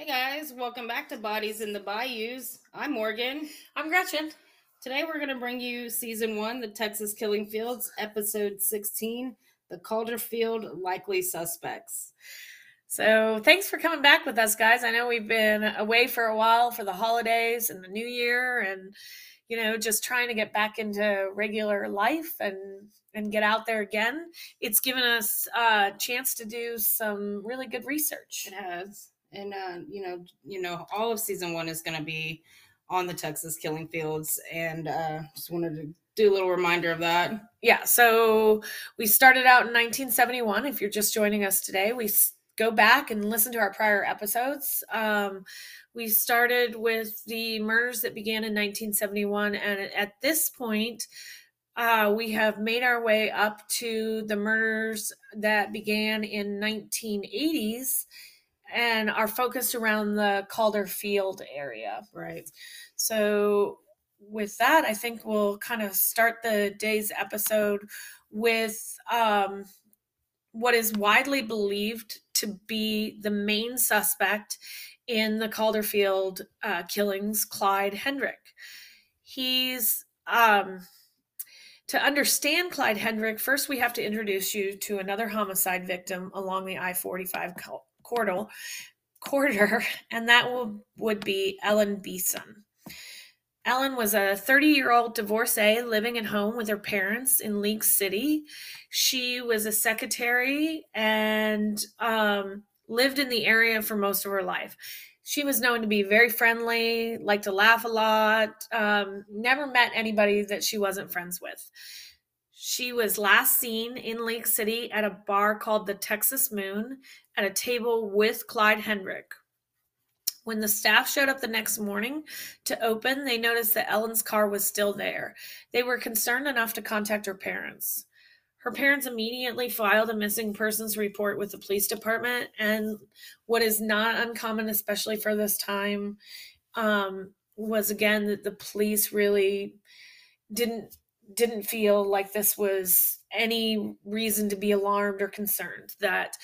Hey guys, welcome back to Bodies in the Bayous. I'm Morgan. I'm Gretchen. Today we're going to bring you season one, The Texas Killing Fields, episode 16, The Calderfield Likely Suspects. So, thanks for coming back with us, guys. I know we've been away for a while for the holidays and the new year and you know, just trying to get back into regular life and and get out there again. It's given us a chance to do some really good research. It has. And uh, you know, you know, all of season one is going to be on the Texas Killing Fields, and uh, just wanted to do a little reminder of that. Yeah. So we started out in 1971. If you're just joining us today, we go back and listen to our prior episodes. Um, we started with the murders that began in 1971, and at this point, uh, we have made our way up to the murders that began in 1980s and are focused around the Calder Field area. Right. So with that, I think we'll kind of start the day's episode with um, what is widely believed to be the main suspect in the Calderfield uh, killings, Clyde Hendrick. He's um, to understand Clyde Hendrick, first we have to introduce you to another homicide victim along the I 45 corridor, corridor, and that will, would be Ellen Beason. Ellen was a 30 year old divorcee living at home with her parents in League City. She was a secretary and um, lived in the area for most of her life. She was known to be very friendly, liked to laugh a lot, um, never met anybody that she wasn't friends with. She was last seen in League City at a bar called the Texas Moon at a table with Clyde Hendrick. When the staff showed up the next morning to open, they noticed that Ellen's car was still there. They were concerned enough to contact her parents. Her parents immediately filed a missing persons report with the police department. And what is not uncommon, especially for this time, um, was again that the police really didn't didn't feel like this was any reason to be alarmed or concerned that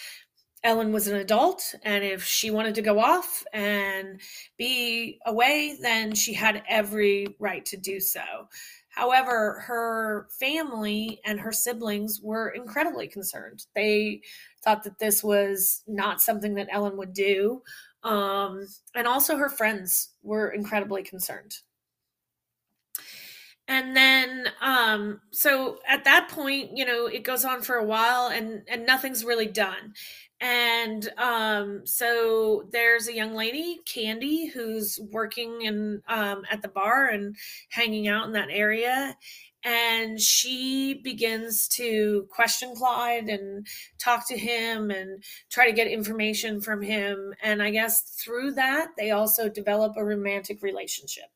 Ellen was an adult, and if she wanted to go off and be away, then she had every right to do so. However, her family and her siblings were incredibly concerned. They thought that this was not something that Ellen would do. Um, and also, her friends were incredibly concerned. And then, um, so at that point, you know, it goes on for a while and, and nothing's really done. And um, so there's a young lady candy who's working and um, at the bar and hanging out in that area. And she begins to question clyde and talk to him and try to get information from him. And i guess through that they also develop a romantic relationship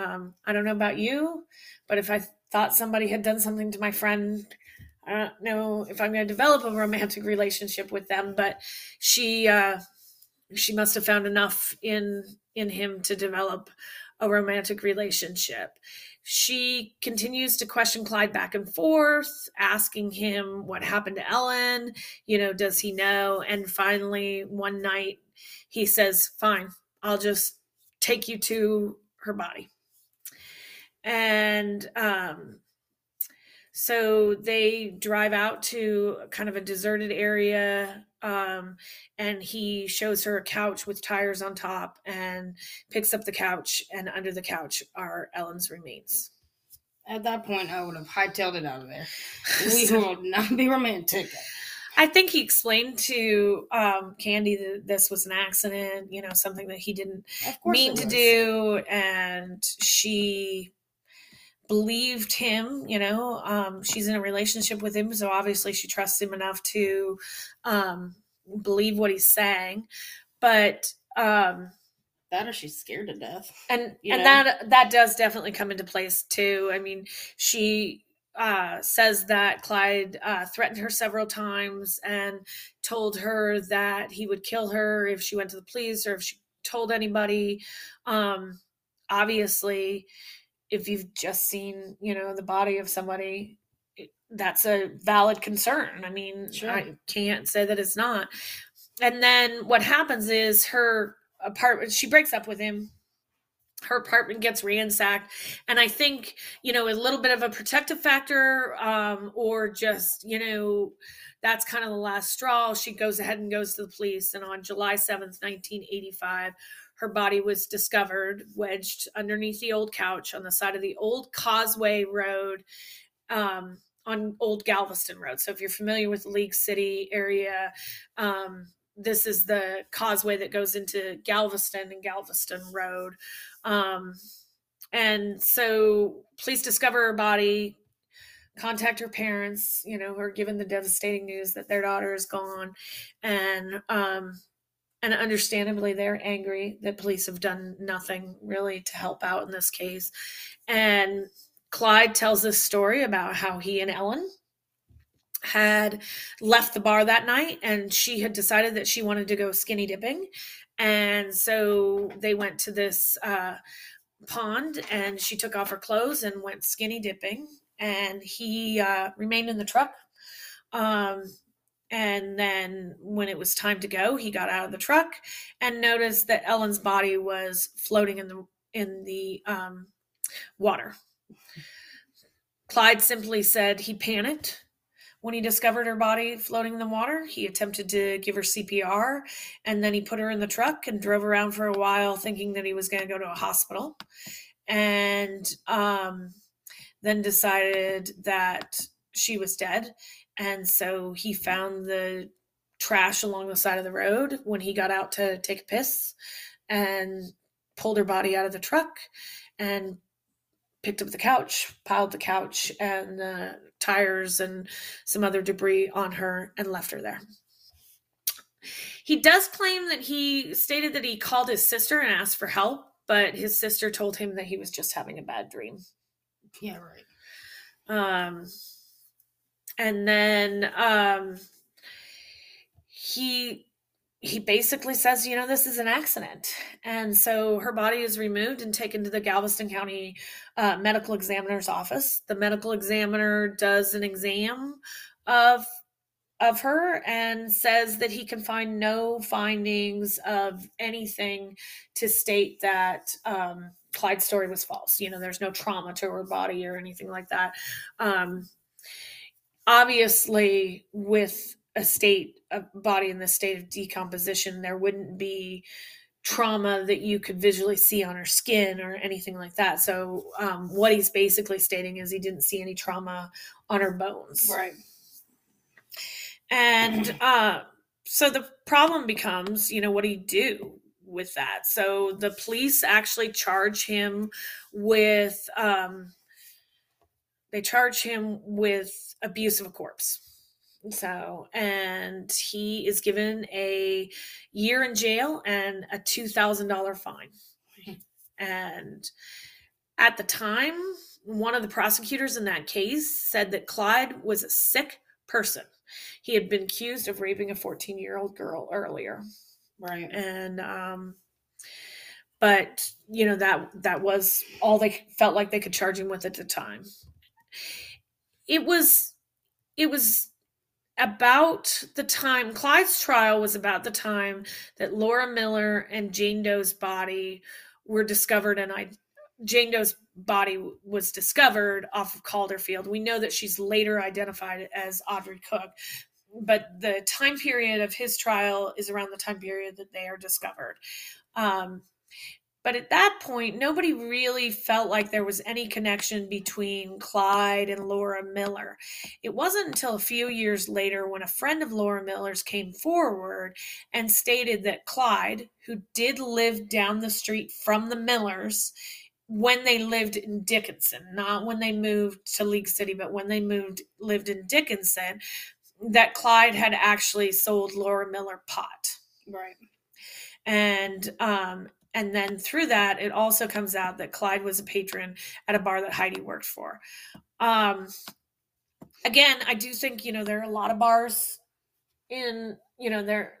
um, i don't know about you but if i thought somebody had done something to my friend I don't know if I'm going to develop a romantic relationship with them, but she uh, she must have found enough in in him to develop a romantic relationship. She continues to question Clyde back and forth, asking him what happened to Ellen. You know, does he know? And finally, one night, he says, Fine, I'll just take you to her body. And um, so they drive out to kind of a deserted area um, and he shows her a couch with tires on top and picks up the couch and under the couch are ellen's remains. At that point i would have hightailed it out of there. We will not be romantic. I think he explained to um, Candy that this was an accident, you know, something that he didn't mean to do, and she believed him you know um, she's in a relationship with him so obviously she trusts him enough to um, believe what he's saying but um, that or she's scared to death and and know? that that does definitely come into place too i mean she uh, says that Clyde uh, threatened her several times and told her that he would kill her if she went to the police or if she told anybody. Um, obviously, if you've just seen you know the body of somebody that's a valid concern i mean sure. i can't say that it's not and then what happens is her apartment. She breaks up with him. Her apartment gets ransacked, and I think you know a little bit of a protective factor, um, or just you know that's kind of the last straw. She goes ahead and goes to the police, and on July seventh, nineteen eighty five, her body was discovered wedged underneath the old couch on the side of the old Causeway Road. Um, on Old Galveston Road. So if you're familiar with the League City area, um, this is the causeway that goes into Galveston and Galveston Road. Um, and so police discover her body, contact her parents, you know, who are given the devastating news that their daughter is gone. And um, and understandably they're angry that police have done nothing really to help out in this case. And Clyde tells this story about how he and Ellen had left the bar that night and she had decided that she wanted to go skinny dipping. And so they went to this uh, pond and she took off her clothes and went skinny dipping. And he uh, remained in the truck. Um, and then when it was time to go, he got out of the truck and noticed that Ellen's body was floating in the in the um, water. Clyde simply said he panicked when he discovered her body floating in the water. He attempted to give her CPR and then he put her in the truck and drove around for a while thinking that he was going to go to a hospital. And um, then decided that she was dead. And so he found the trash along the side of the road when he got out to take a piss and pulled her body out of the truck and picked up the couch, piled the couch and the tires and some other debris on her and left her there. He does claim that he stated that he called his sister and asked for help, but his sister told him that he was just having a bad dream. Yeah, right. Um and then um he he basically says, you know, this is an accident. And so her body is removed and taken to the Galveston County uh, medical examiner's office. The medical examiner does an exam of of her and says that he can find no findings of anything to state that um, Clyde's story was false. You know, there's no trauma to her body or anything like that. Um, obviously, with a state a body in the state of decomposition there wouldn't be trauma that you could visually see on her skin or anything like that. So um, what he's basically stating is he didn't see any trauma on her bones. Right. and uh, so the problem becomes you know what do you do with that? So the police actually charge him with um, they charge him with abuse of a corpse so, and he is given a year in jail and a $2,000 fine. And at the time, one of the prosecutors in that case said that Clyde was a sick person. He had been accused of raping a 14 year old girl earlier. Right. And, um, but you know that that was all they felt like they could charge him with at the time it was it was about the time Clyde's trial was about the time that Laura Miller and Jane Doe's body were discovered and I Jane Doe's body was discovered off of Calderfield. We know that she's later identified as Audrey Cook, but the time period of his trial is around the time period that they are discovered. Um, but at that point, nobody really felt like there was any connection between Clyde and Laura Miller. It wasn't until a few years later when a friend of Laura Miller's came forward and stated that Clyde, who did live down the street from the Millers, when they lived in Dickinson, not when they moved to League City, but when they moved lived in Dickinson, that Clyde had actually sold Laura Miller pot. Right. And um, and then through that, it also comes out that Clyde was a patron at a bar that Heidi worked for. Um, again, I do think you know there are a lot of bars in you know there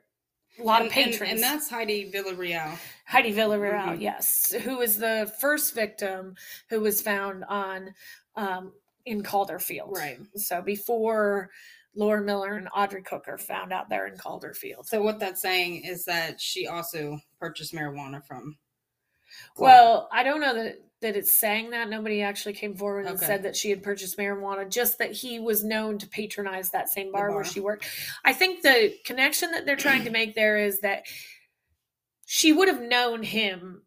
a lot and, of patrons, and, and, that's Heidi Villarreal. Heidi Villarreal, Mhm. yes, who was the first victim who was found on um, in Calderfield. Right. So before Laura Miller and Audrey Cook are found out there in Calderfield. So what that's saying is that she also purchased marijuana from. Well, I don't know that that it's saying that nobody actually came forward and Okay. said that she had purchased marijuana just that he was known to patronize that same bar, where she worked i think the connection that they're trying to make there is that she would have known him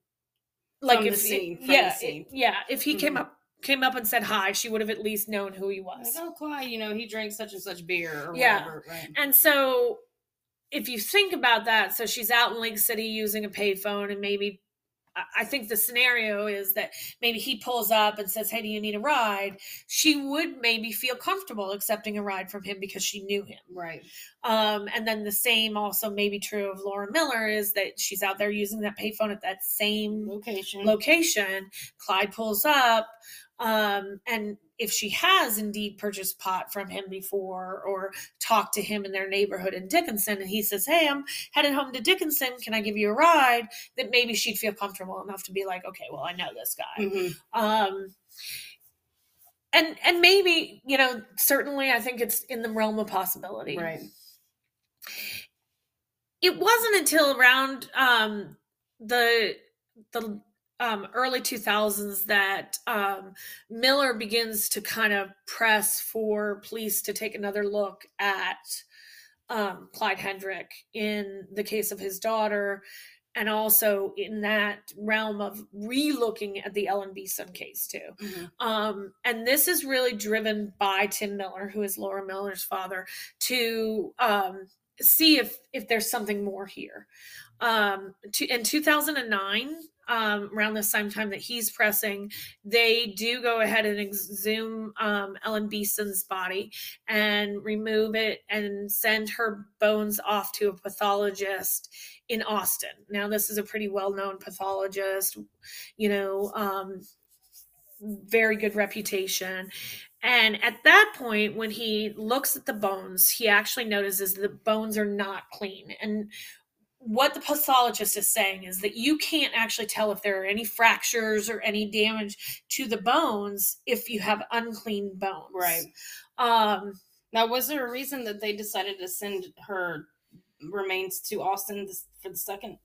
like From the if scene, yeah the scene. it- yeah if he came Mhm. up came up and said hi she would have at least known who he Like, was oh, Clyde, you know, he drank such and such beer or Yeah. whatever, right? and so if you think about that so she's out in league city using a payphone and maybe I- I think the scenario is that maybe he pulls up and says, Hey, do you need a ride? She would maybe feel comfortable accepting a ride from him because she knew him. Right. Um, and then the same also may be true of Laura Miller is that she's out there using that payphone at that same Location. location. Clyde pulls up. Um, and if she has indeed purchased pot from him before or talked to him in their neighborhood in Dickinson, and he says, Hey, I'm headed home to Dickinson. Can I give you a ride? That maybe she'd feel comfortable enough to be like, Okay, well, I know this guy. Mhm. Um, and and maybe, you know, certainly I think it's in the realm of possibility Right. it wasn't until around um the the um early 2000s that um miller begins to kind of press for police to take another look at um clyde hendrick in the case of his daughter and also in that realm of re-looking at the ellen beason case too Mhm. um, and this is really driven by Tim Miller, who is Laura Miller's father, to um, see if if there's something more here. Um, to, in 2009, um, around the same time that he's pressing, they do go ahead and exhume um, Ellen Beason's body and remove it and send her bones off to a pathologist in Austin. Now, this is a pretty well known pathologist, you know. Um, very good reputation. And at that point, when he looks at the bones, he actually notices the bones are not clean. And what the pathologist is saying is that you can't actually tell if there are any fractures or any damage to the bones if you have unclean bones. Right. Um, Now, was there a reason that they decided to send her remains to Austin for the second?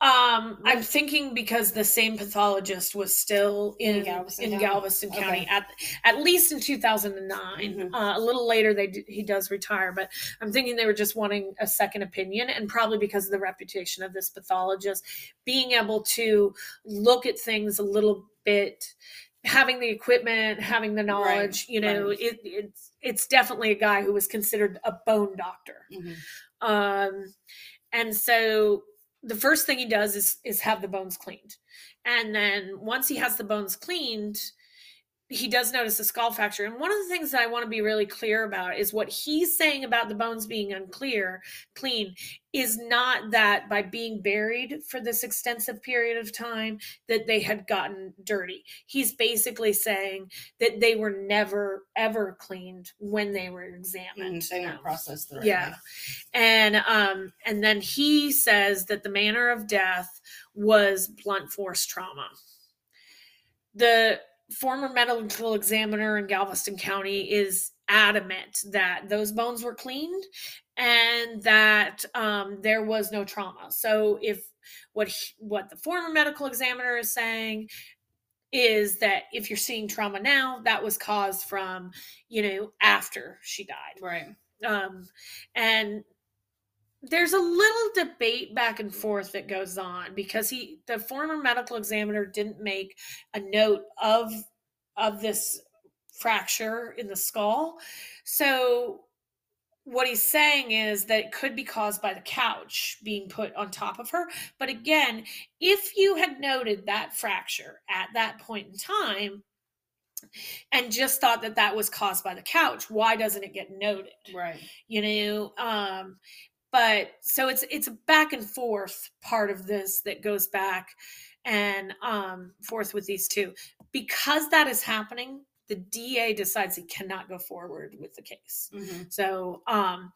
Um, I'm thinking because the same pathologist was still in In Galveston in County? Galveston County Okay. at at least in 2009. Mhm. Uh, a little later, they d- he does retire, but I'm thinking they were just wanting a second opinion, and probably because of the reputation of this pathologist, being able to look at things a little bit, having the equipment, having the knowledge. You know, right. it, it's it's definitely a guy who was considered a bone doctor. Mhm. Um, and so the first thing he does is is have the bones cleaned, and then once he has the bones cleaned, he does notice a skull fracture. And one of the things that I want to be really clear about is what he's saying about the bones being unclear, clean, is not that by being buried for this extensive period of time that they had gotten dirty. He's basically saying that they were never ever cleaned when they were examined. And they No. weren't processed the right Yeah. way. And um and then he says that the manner of death was blunt force trauma. The former medical examiner in Galveston County is adamant that those bones were cleaned and that um, there was no trauma. So if what he, what the former medical examiner is saying is that if you're seeing trauma now, that was caused from you know after she died Right. um, and there's a little debate back and forth that goes on because he the former medical examiner didn't make a note of of this fracture in the skull. So what he's saying is that it could be caused by the couch being put on top of her. But again if you had noted that fracture at that point in time and just thought that that was caused by the couch why doesn't it get noted? Right. you know um but so it's it's a back and forth part of this that goes back and um forth with these two. Because that is happening the da decides he cannot go forward with the case. Hmm so um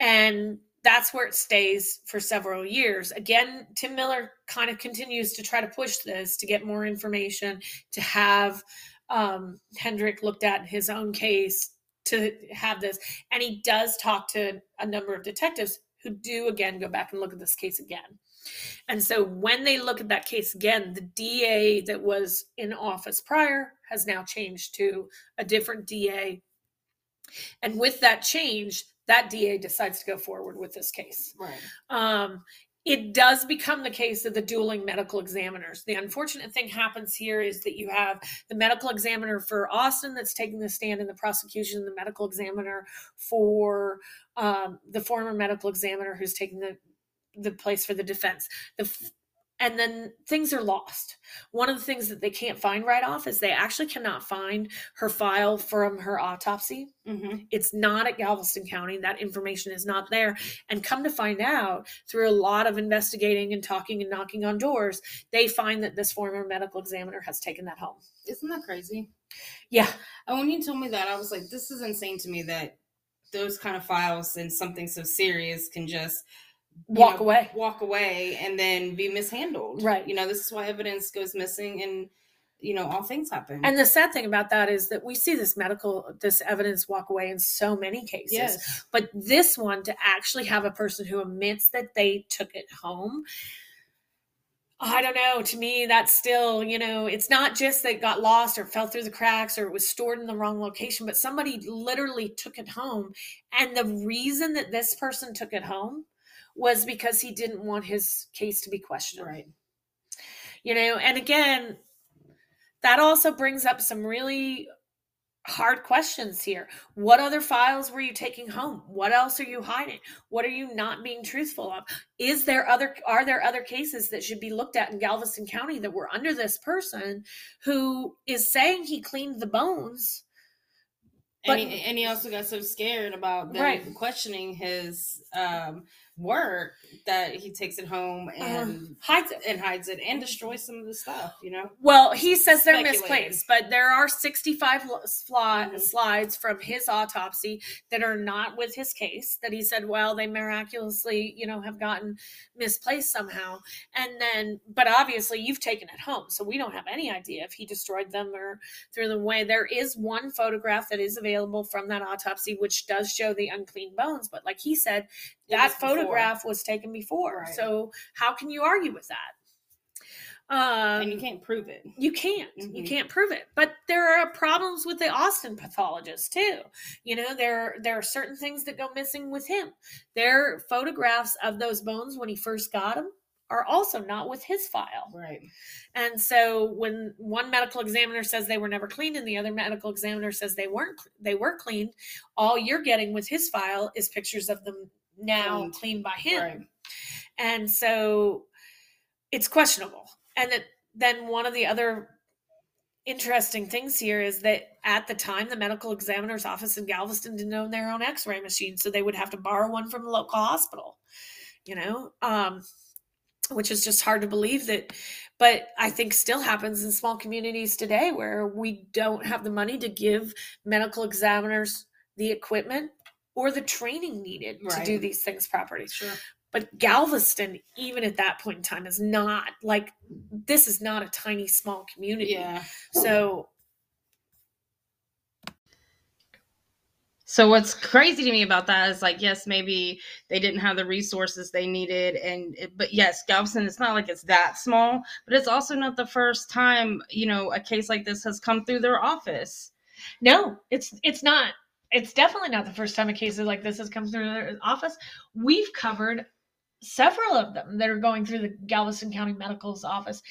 and that's where it stays for several years. Again tim miller kind of continues to try to push this to get more information to have um hendrick looked at his own case to have this. And he does talk to a number of detectives who do again go back and look at this case again. And so when they look at that case again, the DA that was in office prior has now changed to a different DA. And with that change, that DA decides to go forward with this case. Right. Um, it does become the case of the dueling medical examiners. The unfortunate thing happens here is that you have the medical examiner for Austin that's taking the stand in the prosecution, the medical examiner for um, the former medical examiner who's taking the the place for the defense. The and then things are lost. One of the things that they can't find right off is they actually cannot find her file from her autopsy. Mm-hmm. It's not at Galveston County. That information is not there. And come to find out, through a lot of investigating and talking and knocking on doors, they find that this former medical examiner has taken that home. Isn't that crazy? Yeah. And when you told me that, I was like, this is insane to me that those kind of files and something so serious can just Walk know, away. walk away and then be mishandled. Right. You know, this is why evidence goes missing and you know, all things happen. And the sad thing about that is that we see this medical, this evidence walk away in so many cases. yes. But this one, to actually have a person who admits that they took it home, I don't know. To me, that's still, you know, it's not just that it got lost or fell through the cracks or it was stored in the wrong location, but somebody literally took it home. And the reason that this person took it home was because he didn't want his case to be questioned. Right. you know and again that also brings up some really hard questions here. What other files were you taking home? What else are you hiding? What are you not being truthful of? Is there other are there other cases that should be looked at in galveston county that were under this person who is saying he cleaned the bones But- and, he, and he also got so scared about them Right. questioning his um, work that he takes it home and hides it and hides it and destroys some of the stuff. You know. Well, he says they're misplaced, but there are 65 l- sli- Mhm. slides from his autopsy that are not with his case that he said, well, they miraculously, you know, have gotten misplaced somehow. And then, but obviously you've taken it home. So we don't have any idea if he destroyed them or threw them away. There is one photograph that is available from that autopsy, which does show the unclean bones. But like he said, that was before. photograph was taken before. Right. So how can you argue with that? Um, and you can't prove it. you can't you Mhm. can't prove it but there are problems with the austin pathologist too you know there there are certain things that go missing with him there photographs of those bones when he first got them are also not with his file Right. and so when one medical examiner says they were never cleaned and the other medical examiner says they weren't they were cleaned all you're getting with his file is pictures of them now Cleaned. cleaned by him Right. and so it's questionable and that then one of the other interesting things here is that at the time the medical examiner's office in galveston didn't own their own x-ray machine so they would have to borrow one from the local hospital you know um which is just hard to believe that but i think still happens in small communities today where we don't have the money to give medical examiners the equipment or the training needed to do these things properly Sure. but Galveston, even at that point in time, is not like this is not a tiny small community. Yeah. So So what's crazy to me about that is like, yes, maybe they didn't have the resources they needed, and it- but yes, Galveston. It's not like it's that small, but it's also not the first time you know a case like this has come through their office. no, it's it's not. It's definitely not the first time a case like this has come through the office. We've covered several of them that are going through the Galveston County Medical's office,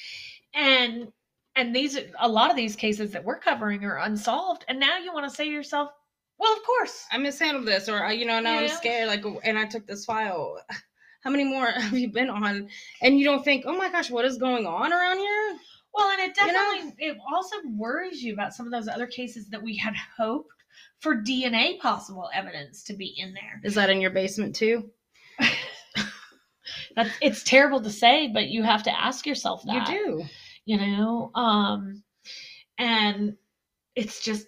and and these a lot of these cases that we're covering are unsolved. And now you want to say to yourself, well, of course, I mishandled this, or you know, now I'm Yeah. scared. Like, and I took this file. How many more have you been on? And you don't think, oh my gosh, what is going on around here? Well, and it You know? definitely it also worries you about some of those other cases that we had hoped for DNA possible evidence to be in there. Is that in your basement too? That's it's terrible to say, but you have to ask yourself that. You do. You know, um, and it's just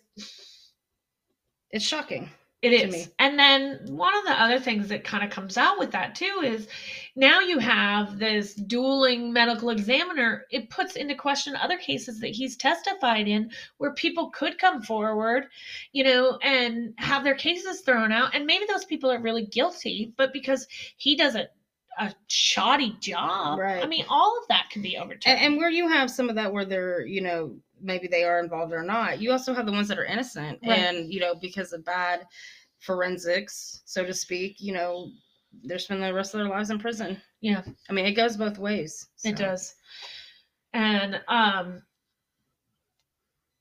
It's shocking. It to me. And then one of the other things that kind of comes out with that too is now you have this dueling medical examiner. It puts into question other cases that he's testified in where people could come forward, you know, and have their cases thrown out. And maybe those people are really guilty, but because he does a, a shoddy job, Right. I mean, all of that can be overturned. and, and where you have some of that where they're you know maybe they are involved or not you also have the ones that are innocent Right. and you know because of bad forensics so to speak you know they're spending the rest of their lives in prison Yeah. i mean it goes both ways It does. And um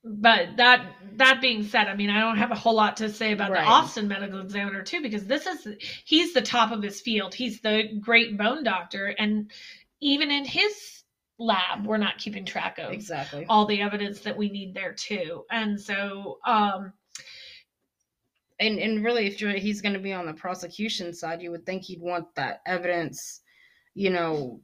but that that being said, I mean, I don't have a whole lot to say about Right. the Austin medical examiner too, because this is he's the top of his field. He's the great bone doctor, and even in his lab, we're not keeping track of exactly. all the evidence that we need there too. And so, um, and and really if you're, he's going to be on the prosecution side you would think he'd want that evidence you know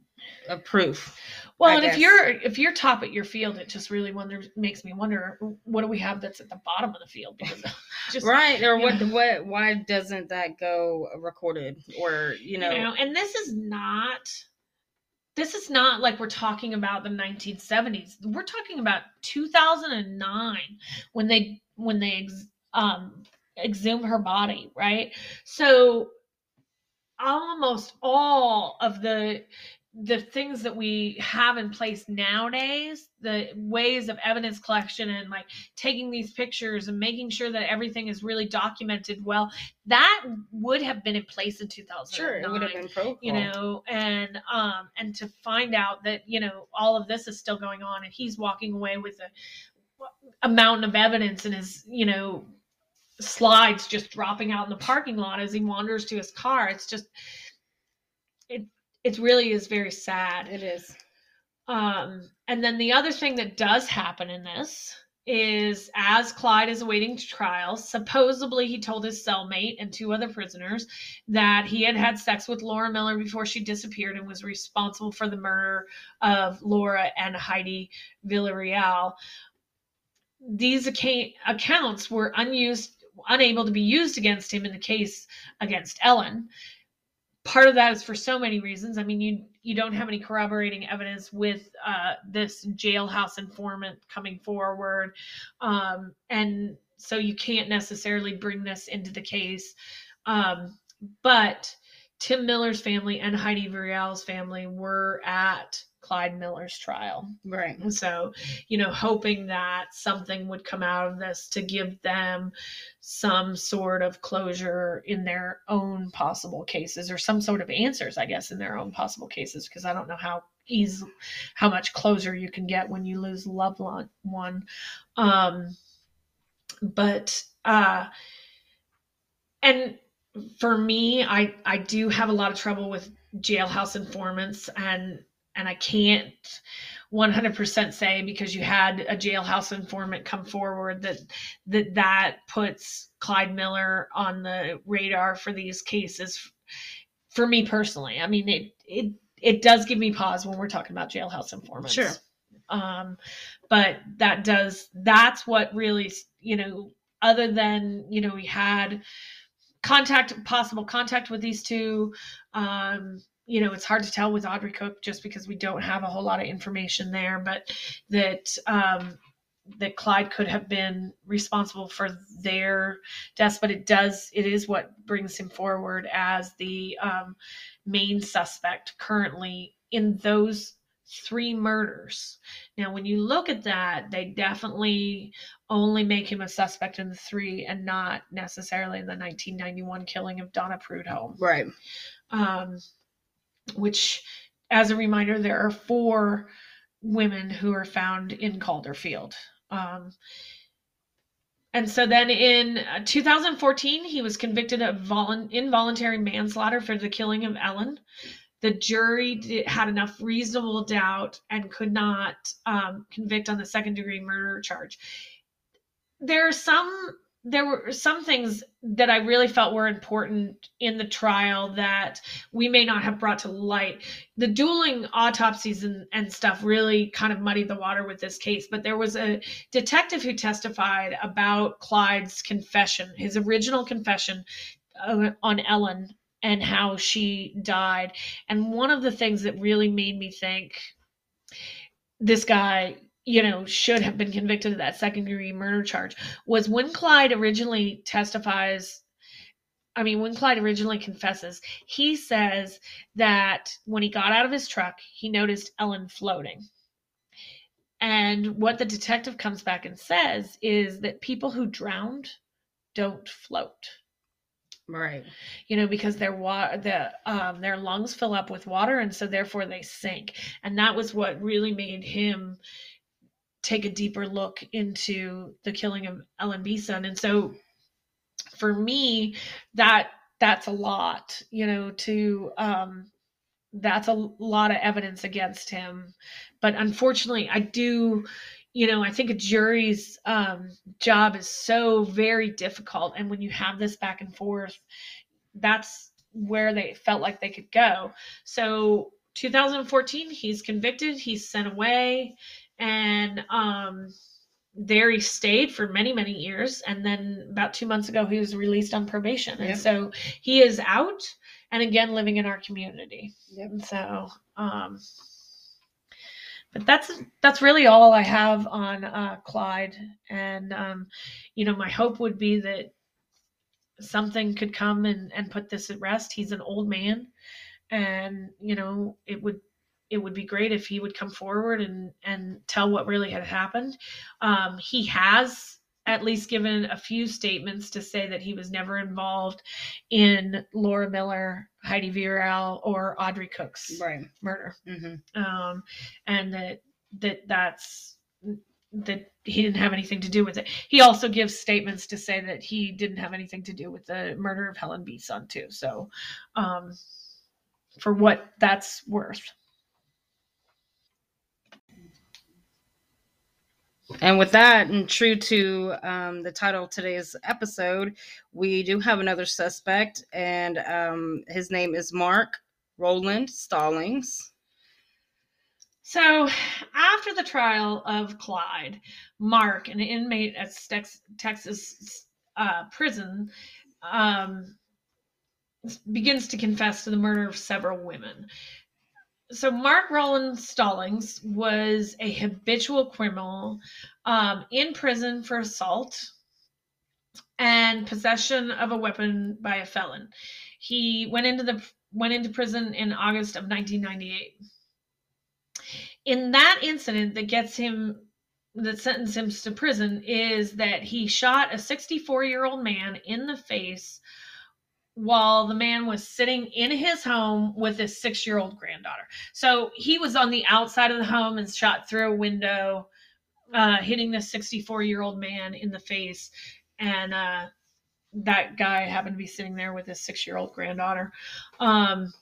of proof well, I and if you're if you're top at your field, it just really wonders makes me wonder what do we have that's at the bottom of the field? Because just right or what Yeah. what why doesn't that go recorded or you know, you know and this is not this is not like we're talking about the 1970s we're talking about 2009 when they when they ex, um exhumed her body right? So almost all of the the things that we have in place nowadays the ways of evidence collection and like taking these pictures and making sure that everything is really documented well that would have been in place in 2009 sure it would have been protocol you know and um and to find out that you know all of this is still going on and he's walking away with a a mountain of evidence and his you know slides just dropping out in the parking lot as he wanders to his car. It's just it it really is very sad. It is. Um, and then the other thing that does happen in this is as Clyde is awaiting trial, supposedly he told his cellmate and two other prisoners that he had had sex with Laura Miller before she disappeared and was responsible for the murder of Laura and Heidi Villarreal. These acca- accounts were unused, unable to be used against him in the case against Ellen part of that is for so many reasons. I mean, you you don't have any corroborating evidence with uh, this jailhouse informant coming forward, um, and so you can't necessarily bring this into the case. Um, but Tim Miller's family and Heidi Villarreal's family were at Clyde Miller's trial. right so, you know, hoping that something would come out of this to give them some sort of closure in their own possible cases or some sort of answers, I guess, in their own possible cases, because I don't know how easy, how much closure you can get when you lose loved one. Um, but, uh, and for me, I, I do have a lot of trouble with jailhouse informants and, and I can't 100% say because you had a jailhouse informant come forward that that that puts Clyde Miller on the radar for these cases for me personally I mean it it it does give me pause when we're talking about jailhouse informants Sure. um but that does that's what really you know other than you know we had contact possible contact with these two um you know, it's hard to tell with Audrey Cook just because we don't have a whole lot of information there, but that um, that Clyde could have been responsible for their deaths, but it does it is what brings him forward as the um, main suspect currently in those three murders. Now, when you look at that, they definitely only make him a suspect in the three and not necessarily in the 1991 killing of Donna Prudhomme right um, which, as a reminder, there are four women who are found in Calderfield. Um, and so then in uh, 2014, he was convicted of volun- involuntary manslaughter for the killing of Ellen. The jury did, had enough reasonable doubt and could not um, convict on the second degree murder charge. There are some there were some things that I really felt were important in the trial that we may not have brought to light. The dueling autopsies and, and stuff really kind of muddied the water with this case, but there was a detective who testified about Clyde's confession, his original confession uh, on Ellen and how she died. And one of the things that really made me think this guy you know, should have been convicted of that second degree murder charge was when Clyde originally testifies. I mean, when Clyde originally confesses, he says that when he got out of his truck, he noticed Ellen floating. And what the detective comes back and says is that people who drowned don't float. Right. You know, because their water, the um, their lungs fill up with water, and so therefore they sink. And that was what really made him take a deeper look into the killing of Ellen Beason. And so for me, that that's a lot, you know, to um that's a lot of evidence against him. But unfortunately, I do, you know, I think a jury's um job is so very difficult. And when you have this back and forth, that's where they felt like they could go. So 2014, he's convicted, he's sent away and um there he stayed for many many years. And then about two months ago he was released on probation. And so he is out and again living in our community. Yep. and so um but that's that's really all i have on uh clyde. And um you know my hope would be that something could come and and put this at rest. He's an old man. And you know it would it would be great if he would come forward and and tell what really had happened. Um, he has at least given a few statements to say that he was never involved in Laura Miller, Heidi Villarreal, or Audrey Cook's Right. murder, Mm-hmm. um, and that that that's that he didn't have anything to do with it. He also gives statements to say that he didn't have anything to do with the murder of Helen Beason too. So, um, for what that's worth. And with that, and true to um, the title of today's episode, we do have another suspect, and um, his name is Mark Roland Stallings. So, after the trial of Clyde, Mark, an inmate at Tex- Texas uh, prison, um, begins to confess to the murder of several women. So, Mark Roland Stallings was a habitual criminal um, in prison for assault and possession of a weapon by a felon. He went into the went into prison in August of 1998 in that incident that gets him that sentenced him to prison is that he shot a 64 year old man in the face while the man was sitting in his home with his six year old granddaughter. So he was on the outside of the home and shot through a window, uh, hitting the 64 year old man in the face. And uh, that guy happened to be sitting there with his six year old granddaughter. Um,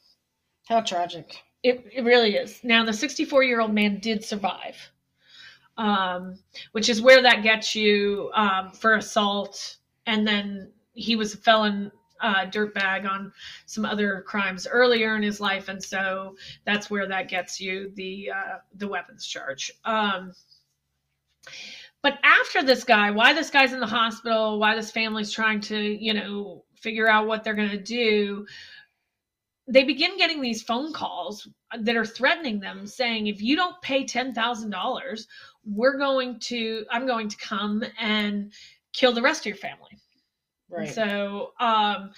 How tragic. it, it really is. Now, the 64 year old man did survive, um, which is where that gets you um, for assault. And then he was a felon uh, dirtbag on some other crimes earlier in his life. And so that's where that gets you the, uh, the weapons charge. Um, but after this guy, why this guy's in the hospital, why this family's trying to, you know, figure out what they're going to do, they begin getting these phone calls that are threatening them saying if you don't pay $10,000 we're going to I'm going to come and kill the rest of your family. Right. So um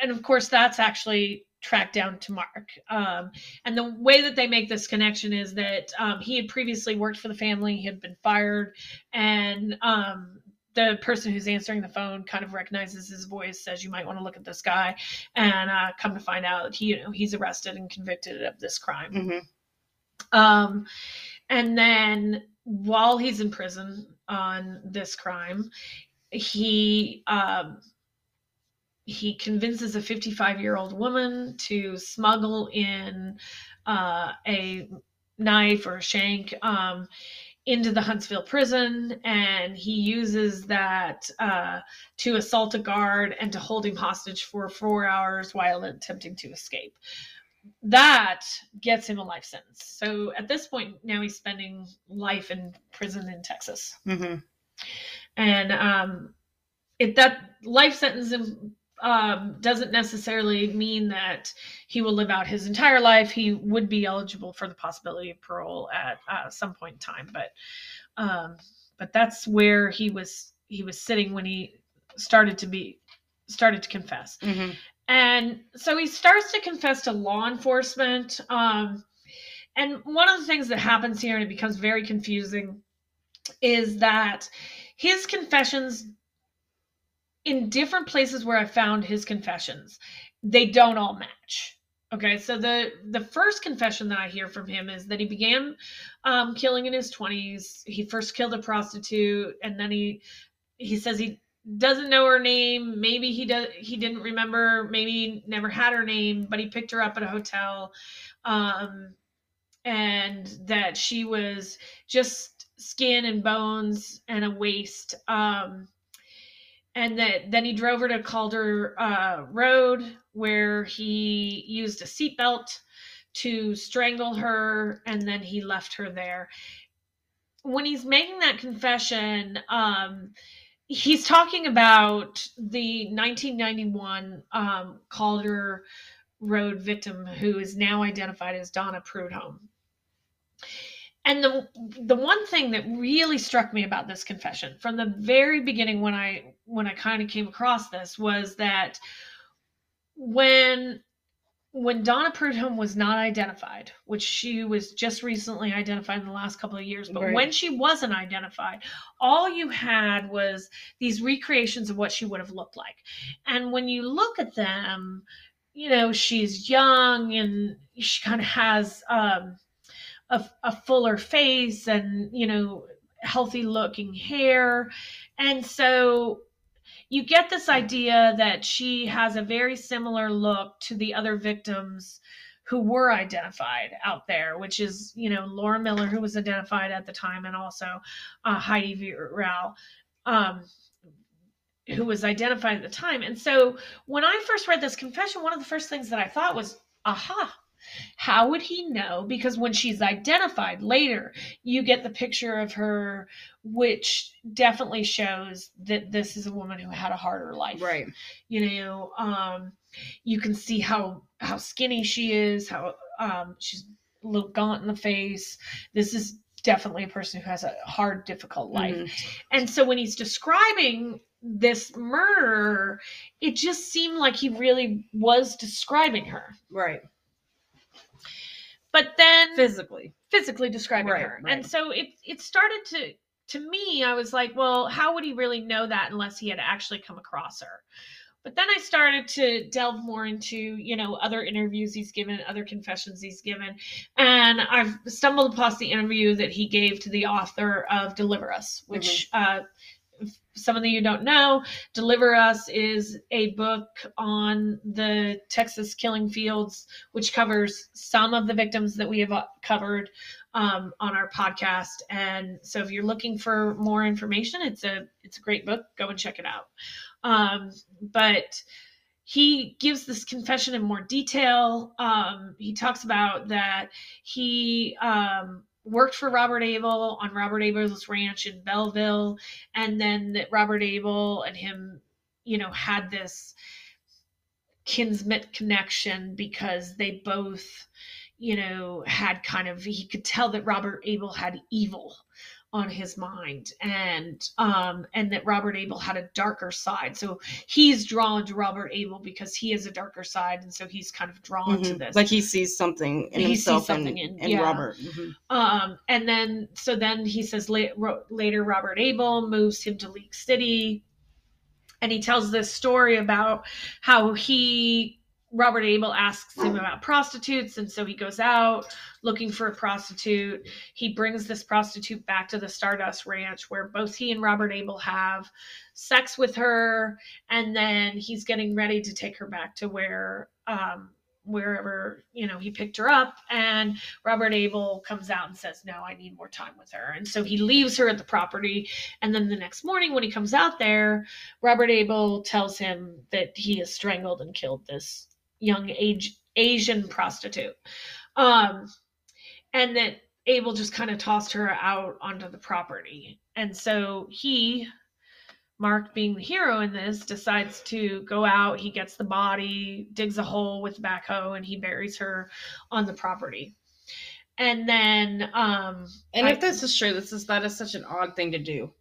and of course that's actually tracked down to Mark. Um and the way that they make this connection is that um he had previously worked for the family, he had been fired and um the person who's answering the phone kind of recognizes his voice, says you might want to look at this guy, and uh, come to find out he, you know, he's arrested and convicted of this crime. hmm Um, and then while he's in prison on this crime, he um, he convinces a 55 year old woman to smuggle in uh, a knife or a shank um, into the Huntsville prison and he uses that uh, to assault a guard and to hold him hostage for four hours while attempting to escape. That gets him a life sentence. So at this point, now he's spending life in prison in Texas. Mm-hmm. And um, if that life sentence um, doesn't necessarily mean that he will live out his entire life. He would be eligible for the possibility of parole at uh, some point in time, but um, but that's where he was he was sitting when he started to be started to confess. Mm-hmm. And so he starts to confess to law enforcement. Um, and one of the things that happens here, and it becomes very confusing, is that his confessions in different places where I found his confessions, they don't all match. Okay, so the the first confession that I hear from him is that he began um, killing in his twenties. He first killed a prostitute, and then he he says he doesn't know her name. Maybe he does he didn't remember. Maybe never had her name, but he picked her up at a hotel, um, and that she was just skin and bones and a waist. Um, and that then he drove her to Calder uh, Road where he used a seatbelt to strangle her, and then he left her there. When he's making that confession, um, he's talking about the 1991 um, Calder Road victim who is now identified as Donna Prudhomme and the the one thing that really struck me about this confession from the very beginning when i when i kind of came across this was that when when Donna Prudhomme was not identified, which she was just recently identified in the last couple of years, but Right. when she wasn't identified, all you had was these recreations of what she would have looked like. And when you look at them, you know, she's young and she kind of has um, a, a fuller face and, you know, healthy looking hair. And so you get this idea that she has a very similar look to the other victims who were identified out there, which is, you know, Laura Miller, who was identified at the time, and also uh, Heidi Villarreal, um, who was identified at the time. And so when I first read this confession, one of the first things that I thought was, aha, how would he know? Because when she's identified later, you get the picture of her, which definitely shows that this is a woman who had a harder life. Right. You know, um, you can see how how skinny she is, how um, she's a little gaunt in the face. This is definitely a person who has a hard, difficult life. Mhm. And so when he's describing this murderer, it just seemed like he really was describing her. Right. But then Physically. physically describing Right, her. right. And so it it started to to me, I was like, well, how would he really know that unless he had actually come across her? But then I started to delve more into, you know, other interviews he's given, other confessions he's given. And I've stumbled across the interview that he gave to the author of Deliver Us, which uh if some of you don't know, Deliver Us is a book on the Texas killing fields, which covers some of the victims that we have uh, covered um, on our podcast. And so, if you're looking for more information, it's a it's a great book. Go and check it out. Um, but he gives this confession in more detail. Um, he talks about that he um, worked for Robert Abel on Robert Abel's ranch in Belleville, and then that Robert Abel and him, you know, had this kinsmate connection because they both, you know, had kind of he could tell that Robert Abel had evil on his mind and um and that Robert Abel had a darker side. So he's drawn to Robert Abel because he has a darker side and so he's kind of drawn to Mhm. this. Like he sees something in He sees himself something and, in- and yeah. Robert. Mhm. Um, and then so then he says la- ro- later Robert Abel moves him to League City, and he tells this story about how he Robert Abel asks him about prostitutes, and so he goes out looking for a prostitute. He brings this prostitute back to the Stardust Ranch, where both he and Robert Abel have sex with her, and then he's getting ready to take her back to where um, wherever you know he picked her up and robert abel comes out and says no i need more time with her and so he leaves her at the property and then the next morning when he comes out there robert abel tells him that he has strangled and killed this young age asian prostitute um and that abel just kind of tossed her out onto the property and so he Mark, being the hero in this, decides to go out. He gets the body, digs a hole with the backhoe, and he buries her on the property. And then, um, And I- if this is true, this is that is such an odd thing to do.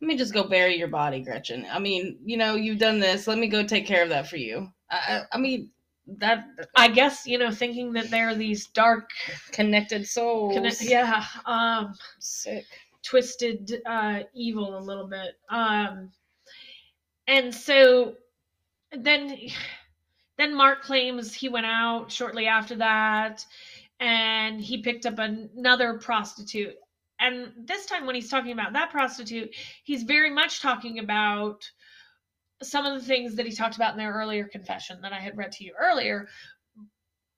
Let me just go bury your body, Gretchen. I mean, you know, you've done this. Let me go take care of that for you. I, I, I mean, that I guess you know, thinking that they're these dark, connected souls. conne- yeah, um, sick. twisted uh evil a little bit um and so then then mark claims he went out shortly after that and he picked up another prostitute and this time when he's talking about that prostitute he's very much talking about some of the things that he talked about in their earlier confession that i had read to you earlier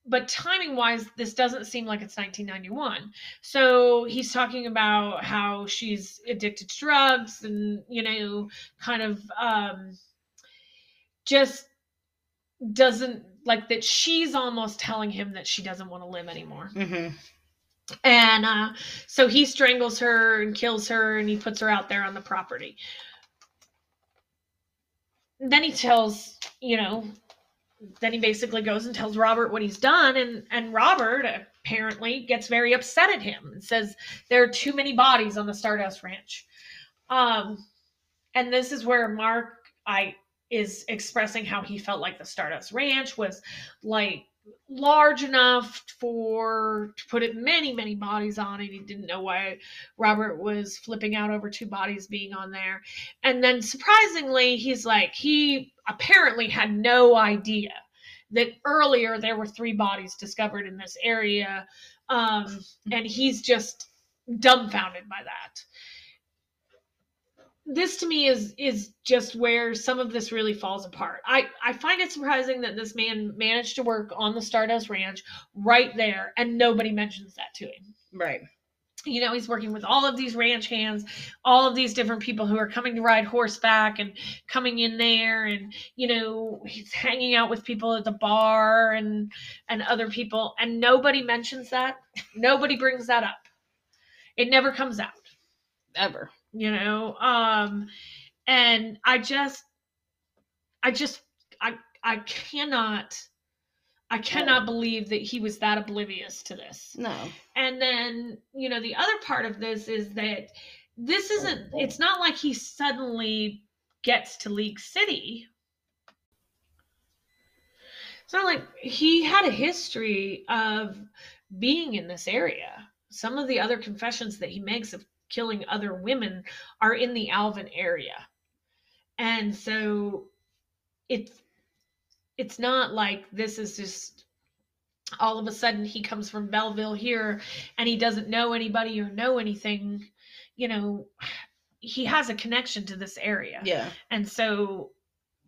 but timing wise this doesn't seem like it's 1991 so he's talking about how she's addicted to drugs and you know kind of um just doesn't like that she's almost telling him that she doesn't want to live anymore. Mm-hmm. and uh so he strangles her and kills her and he puts her out there on the property then he tells you know then he basically goes and tells robert what he's done and and robert apparently gets very upset at him and says there are too many bodies on the stardust ranch. Um and this is where mark i is expressing how he felt like the stardust ranch was like large enough for to put it many many bodies on it he didn't know why robert was flipping out over two bodies being on there. And then surprisingly he's like he apparently had no idea that earlier there were three bodies discovered in this area. Um and he's just dumbfounded by that this to me is is just where some of this really falls apart. I I find it surprising that this man managed to work on the Stardust Ranch right there and nobody mentions that to him. Right. You know, he's working with all of these ranch hands, all of these different people who are coming to ride horseback and coming in there and you know, he's hanging out with people at the bar and and other people and nobody mentions that. Nobody brings that up. It never comes out Ever. You know um and i just i just i i cannot i cannot believe that he was that oblivious to this. No. and then you know the other part of this is that this isn't it's not like he suddenly gets to league city. It's not like he had a history of being in this area. Some of the other confessions that he makes of killing other women are in the alvin area. And so it's it's not like this is just all of a sudden he comes from belleville here and he doesn't know anybody or know anything. You know he has a connection to this area. Yeah. and so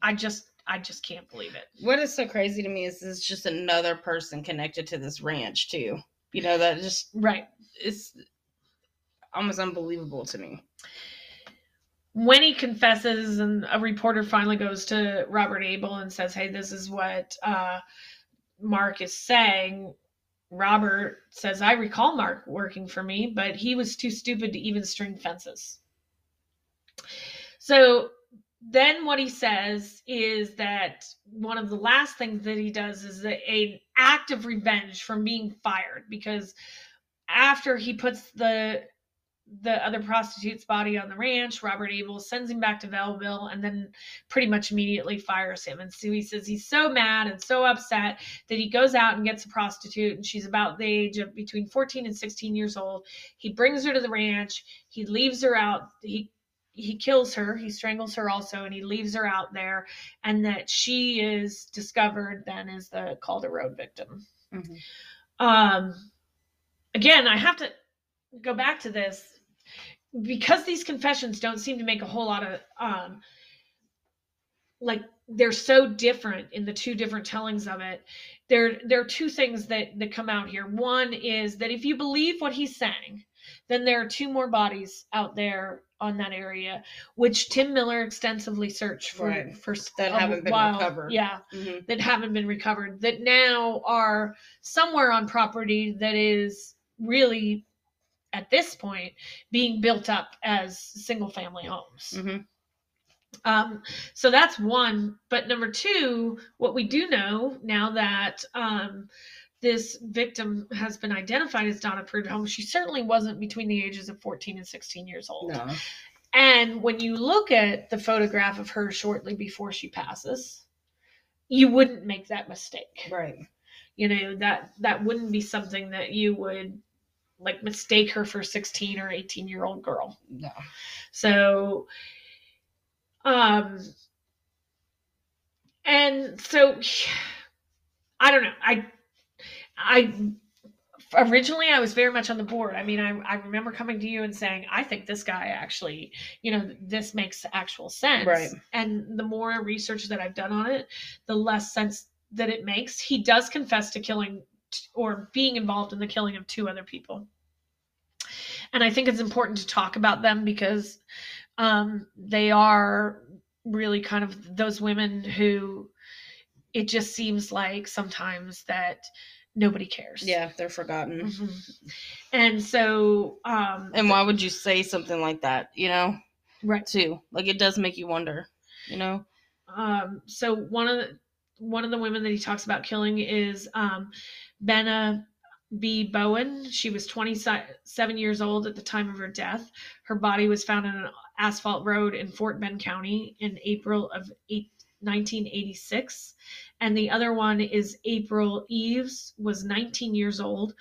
i just i just can't believe it. What is so crazy to me is it's just another person connected to this ranch too. You know that just right. it's almost unbelievable to me. when he confesses and a reporter finally goes to robert abel and says hey this is what uh, mark is saying robert says i recall mark working for me but he was too stupid to even string fences so then what he says is that one of the last things that he does is an act of revenge from being fired because after he puts the the other prostitute's body on the ranch. Robert Abel sends him back to Belleville and then pretty much immediately fires him. And he says he's so mad and so upset that he goes out and gets a prostitute, and she's about the age of between 14 and 16 years old. He brings her to the ranch. He leaves her out. He he kills her. He strangles her also, and he leaves her out there. And that she is discovered then as the Calder Road victim. Mhm. Um, again, I have to go back to this because these confessions don't seem to make a whole lot of um like they're so different in the two different tellings of it there there are two things that that come out here one is that if you believe what he's saying then there are two more bodies out there on that area which tim miller extensively searched for Right. for That haven't been while. recovered. yeah Mhm. that haven't been recovered that now are somewhere on property that is really at this point being built up as single family homes Mhm. um, so that's one. But number two, what we do know now that um, this victim has been identified as Donna Prudhomme, she certainly wasn't between the ages of 14 and 16 years old. No. And when you look at the photograph of her shortly before she passes, you wouldn't make that mistake. Right. You know, that that wouldn't be something that you would like mistake her for a 16 or 18 year old girl. No. So, um, and so I don't know. I, I originally I was very much on the board. I mean, I, I remember coming to you and saying, I think this guy actually, you know, this makes actual sense. Right. And the more research that I've done on it, the less sense that it makes. He does confess to killing or being involved in the killing of two other people. And I think it's important to talk about them because um, they are really kind of those women who it just seems like sometimes that nobody cares. Yeah, they're forgotten. Mhm. And so, um, And why would you say something like that? You know, right. too. Like it does make you wonder. You know. Um, so one of the one of the women that he talks about killing is um, Benna Bea Bowen. She was 27 years old at the time of her death. Her body was found on an asphalt road in Fort Bend County in April of 1986. And the other one is April Eaves, was 19 years old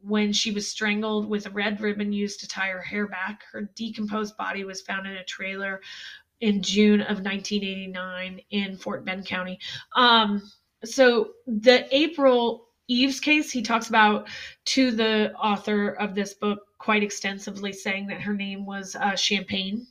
when she was strangled with a red ribbon used to tie her hair back. Her decomposed body was found in a trailer in June of 1989 in Fort Bend County. Um, so the April Eaves case, he talks about to the author of this book quite extensively, saying that her name was uh, Champagne,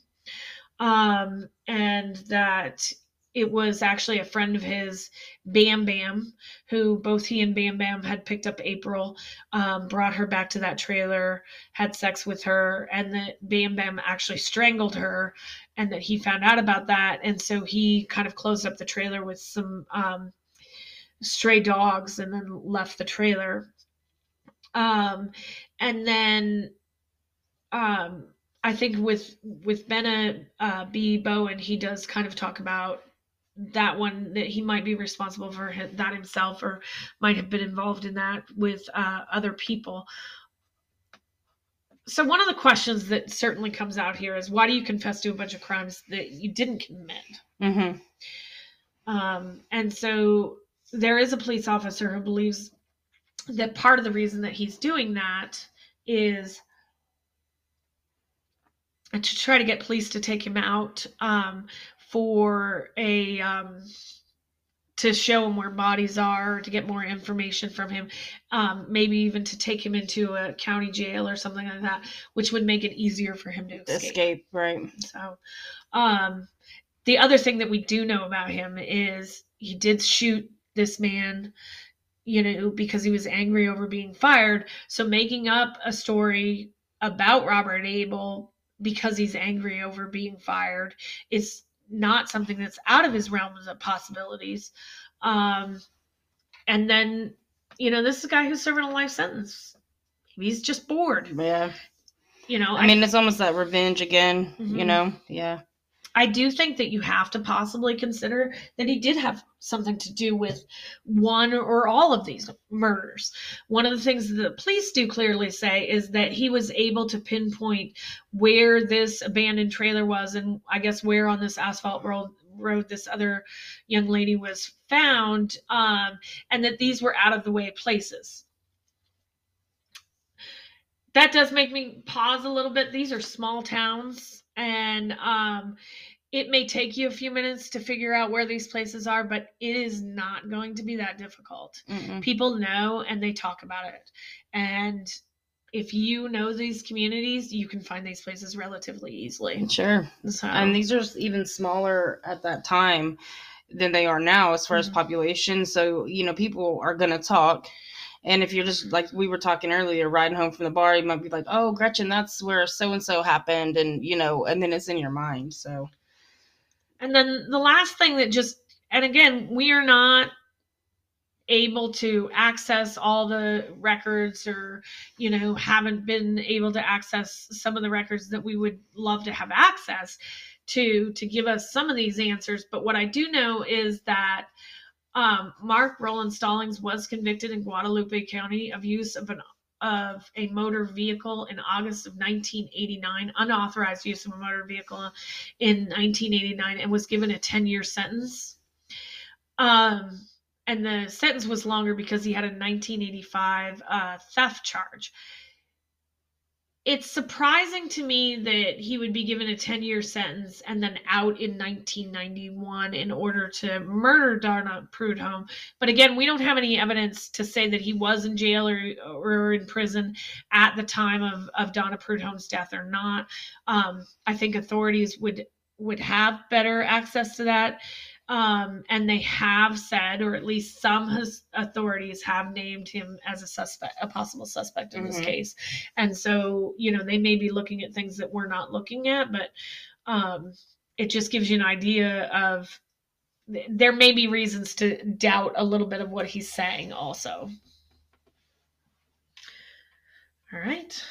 um, and that it was actually a friend of his, Bam Bam, who both he and Bam Bam had picked up April, um, brought her back to that trailer, had sex with her, and that Bam Bam actually strangled her and that he found out about that. And so he kind of closed up the trailer with some um, stray dogs and then left the trailer. Um, and then um, i think with with benna uh, b bowen he does kind of talk about that one that he might be responsible for that himself or might have been involved in that with uh, other people. So one of the questions that certainly comes out here is why do you confess to a bunch of crimes that you didn't commit? Mm-hmm. um, and so there is a police officer who believes that part of the reason that he's doing that is to try to get police to take him out um, for a um, to show him where bodies are to get more information from him um, maybe even to take him into a county jail or something like that which would make it easier for him to escape, Escape. Right. so um, the other thing that we do know about him is he did shoot this man you know because he was angry over being fired so making up a story about robert abel because he's angry over being fired is not something that's out of his realms of possibilities um and then you know this is a guy who's serving a life sentence he's just bored Yeah. you know I mean, it's almost that revenge again. You Mhm. know. Yeah. I do think that you have to possibly consider that he did have something to do with one or all of these murders. One of the things that the police do clearly say is that he was able to pinpoint where this abandoned trailer was and I guess where on this asphalt road road this other young lady was found um, and that these were out of the way places. That does make me pause a little bit. These are small towns and um, it may take you a few minutes to figure out where these places are but it is not going to be that difficult Mm-mm. people know and they talk about it and if you know these communities, you can find these places relatively easily. Sure. So, And these are even smaller at that time than they are now as far as Mhm. population. So, you know, people are going to talk. And if you're just like we were talking earlier, riding home from the bar, you might be like, oh, Gretchen, that's where so and so happened. And, you know, and then it's in your mind. So, And then the last thing that just, and again, we are not able to access all the records or, you know, haven't been able to access some of the records that we would love to have access to to give us some of these answers. But what I do know is that um, Mark Roland Stallings was convicted in Guadalupe County of use of an of a motor vehicle in August of 1989, unauthorized use of a motor vehicle in 1989, and was given a 10 year sentence. Um, and the sentence was longer because he had a 1985 uh, theft charge. It's surprising to me that he would be given a 10 year sentence and then out in 1991 in order to murder Donna Prudhomme. But again, we don't have any evidence to say that he was in jail or, or in prison at the time of, of Donna Prudhomme's death or not. Um, I think authorities would would have better access to that. Um, and they have said, or at least some has, authorities have named him as a suspect, a possible suspect in this Mhm. case. And so, you know, they may be looking at things that we're not looking at, but um, it just gives you an idea of th- there may be reasons to doubt a little bit of what he's saying, also. All right.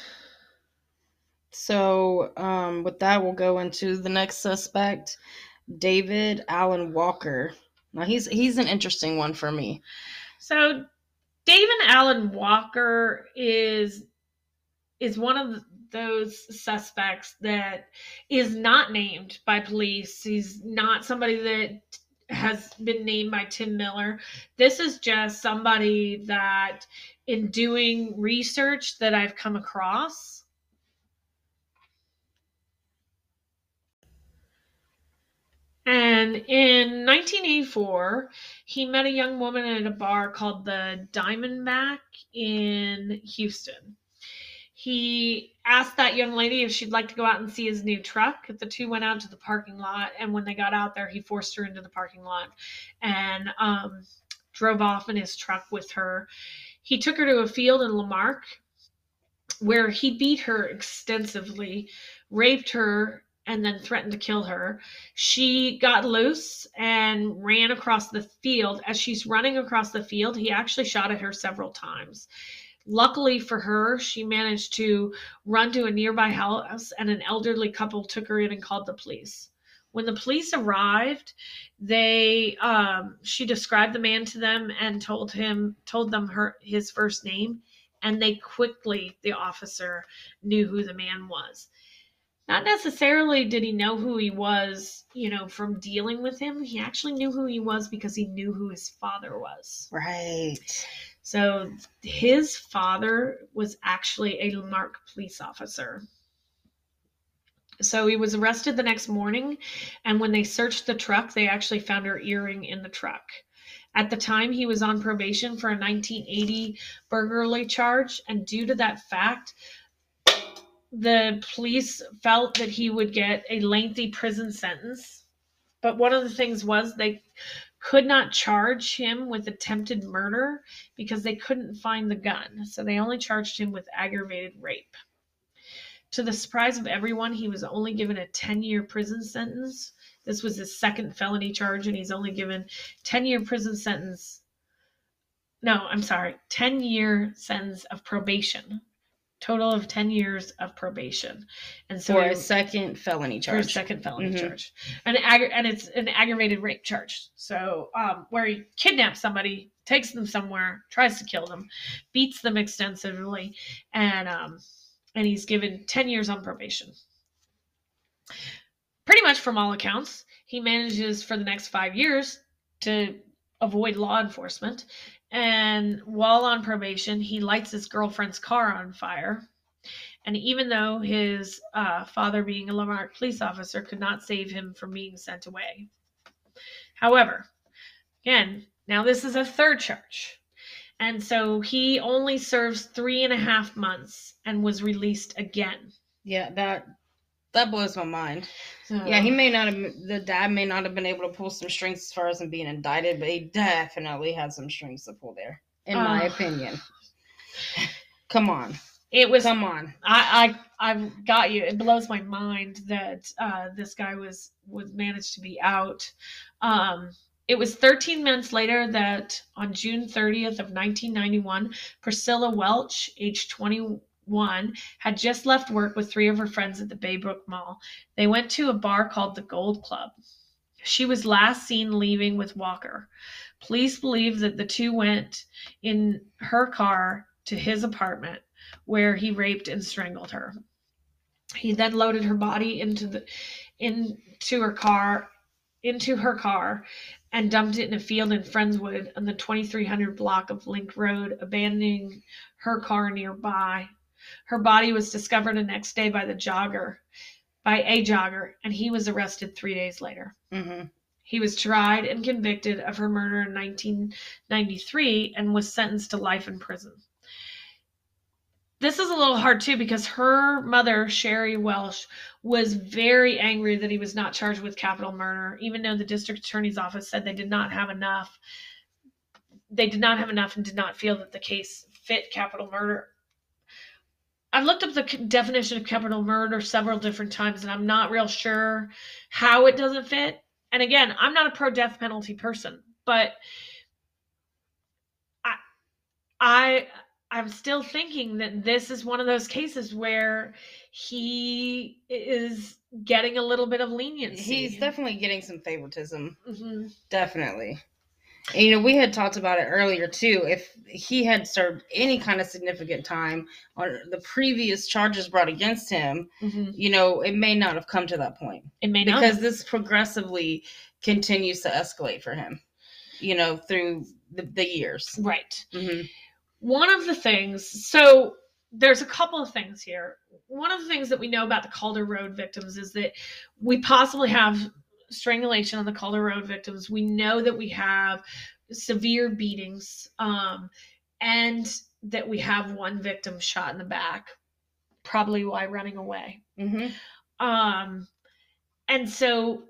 so um, with that, we'll go into the next suspect, David Allen Walker. Now he's he's an interesting one for me. So David Allen Walker is is one of those suspects that is not named by police. He's not somebody that has been named by Tim Miller. This is just somebody that in doing research that I've come across And in 1984, he met a young woman at a bar called the Diamondback in Houston. He asked that young lady if she'd like to go out and see his new truck. The two went out to the parking lot, and when they got out there, he forced her into the parking lot and um, drove off in his truck with her. He took her to a field in La Marque where he beat her extensively, raped her, and then threatened to kill her. She got loose and ran across the field. As she's running across the field, he actually shot at her several times. Luckily for her, she managed to run to a nearby house, and an elderly couple took her in and called the police. When the police arrived, they um, she described the man to them and told him told them her his first name, and they quickly the officer knew who the man was not necessarily did he know who he was, you know, from dealing with him. He actually knew who he was because he knew who his father was. Right. So his father was actually a La Marque police officer. So he was arrested the next morning, and when they searched the truck, they actually found her earring in the truck. At the time, he was on probation for a 1980 burglary charge, and due to that fact, the police felt that he would get a lengthy prison sentence. But one of the things was they could not charge him with attempted murder because they couldn't find the gun. So they only charged him with aggravated rape. To the surprise of everyone, he was only given a 10 year prison sentence. This was his second felony charge, and he's only given 10 year prison sentence. No, I'm sorry, 10 year sentence of probation. Total of 10 years of probation. And so For a second felony charge. for a second felony Mhm. charge, an aggra- and it's an aggravated rape charge. So, um, where he kidnaps somebody, takes them somewhere, tries to kill them, beats them extensively, and um, and he's given ten years on probation. Pretty much from all accounts, he manages for the next five years to avoid law enforcement. And while on probation, he lights his girlfriend's car on fire. And even though his uh, father, being a La Marque police officer, could not save him from being sent away. However, again, now this is a third charge. And so he only serves three and a half months and was released again. Yeah, that that blows my mind. So, Yeah, he may not have the dad may not have been able to pull some strings as far as him being indicted, but he definitely had some strings to pull there, in my opinion. Come on. it was Come on. I, I I've got you. It blows my mind that uh, this guy was was managed to be out. Um, it was 13 months later that on June 30th of 1991, Priscilla Welch, age 21, had just left work with three of her friends at the Baybrook Mall. They went to a bar called the Gold Club. She was last seen leaving with Walker. Police believe that the two went in her car to his apartment where he raped and strangled her. He then loaded her body into the into her car into her car and dumped it in a field in Friendswood on the 2300 block of Link Road, abandoning her car nearby. Her body was discovered the next day by the jogger, by a jogger, and he was arrested 3 days later. hmm He was tried and convicted of her murder in 1993 and was sentenced to life in prison. This is a little hard too because her mother, Sherry Welch, was very angry that he was not charged with capital murder, even though the district attorney's office said they did not have enough. They did not have enough and did not feel that the case fit capital murder. I've looked up the definition of capital murder several different times and I'm not real sure how it doesn't fit. And again, I'm not a pro death penalty person, but I I I'm still thinking that this is one of those cases where he is getting a little bit of leniency. He's definitely getting some favoritism. Mhm. Definitely. And, you know, we had talked about it earlier too. If he had served any kind of significant time on the previous charges brought against him, Mhm. you know, it may not have come to that point. It may not because this progressively continues to escalate for him you know through the, the years right. hmm one of the things so there's a couple of things here one of the things that we know about the calder road victims is that we possibly have strangulation on the calder road victims. We know that we have severe beatings um, and that we have one victim shot in the back probably while running away. Hmm um and so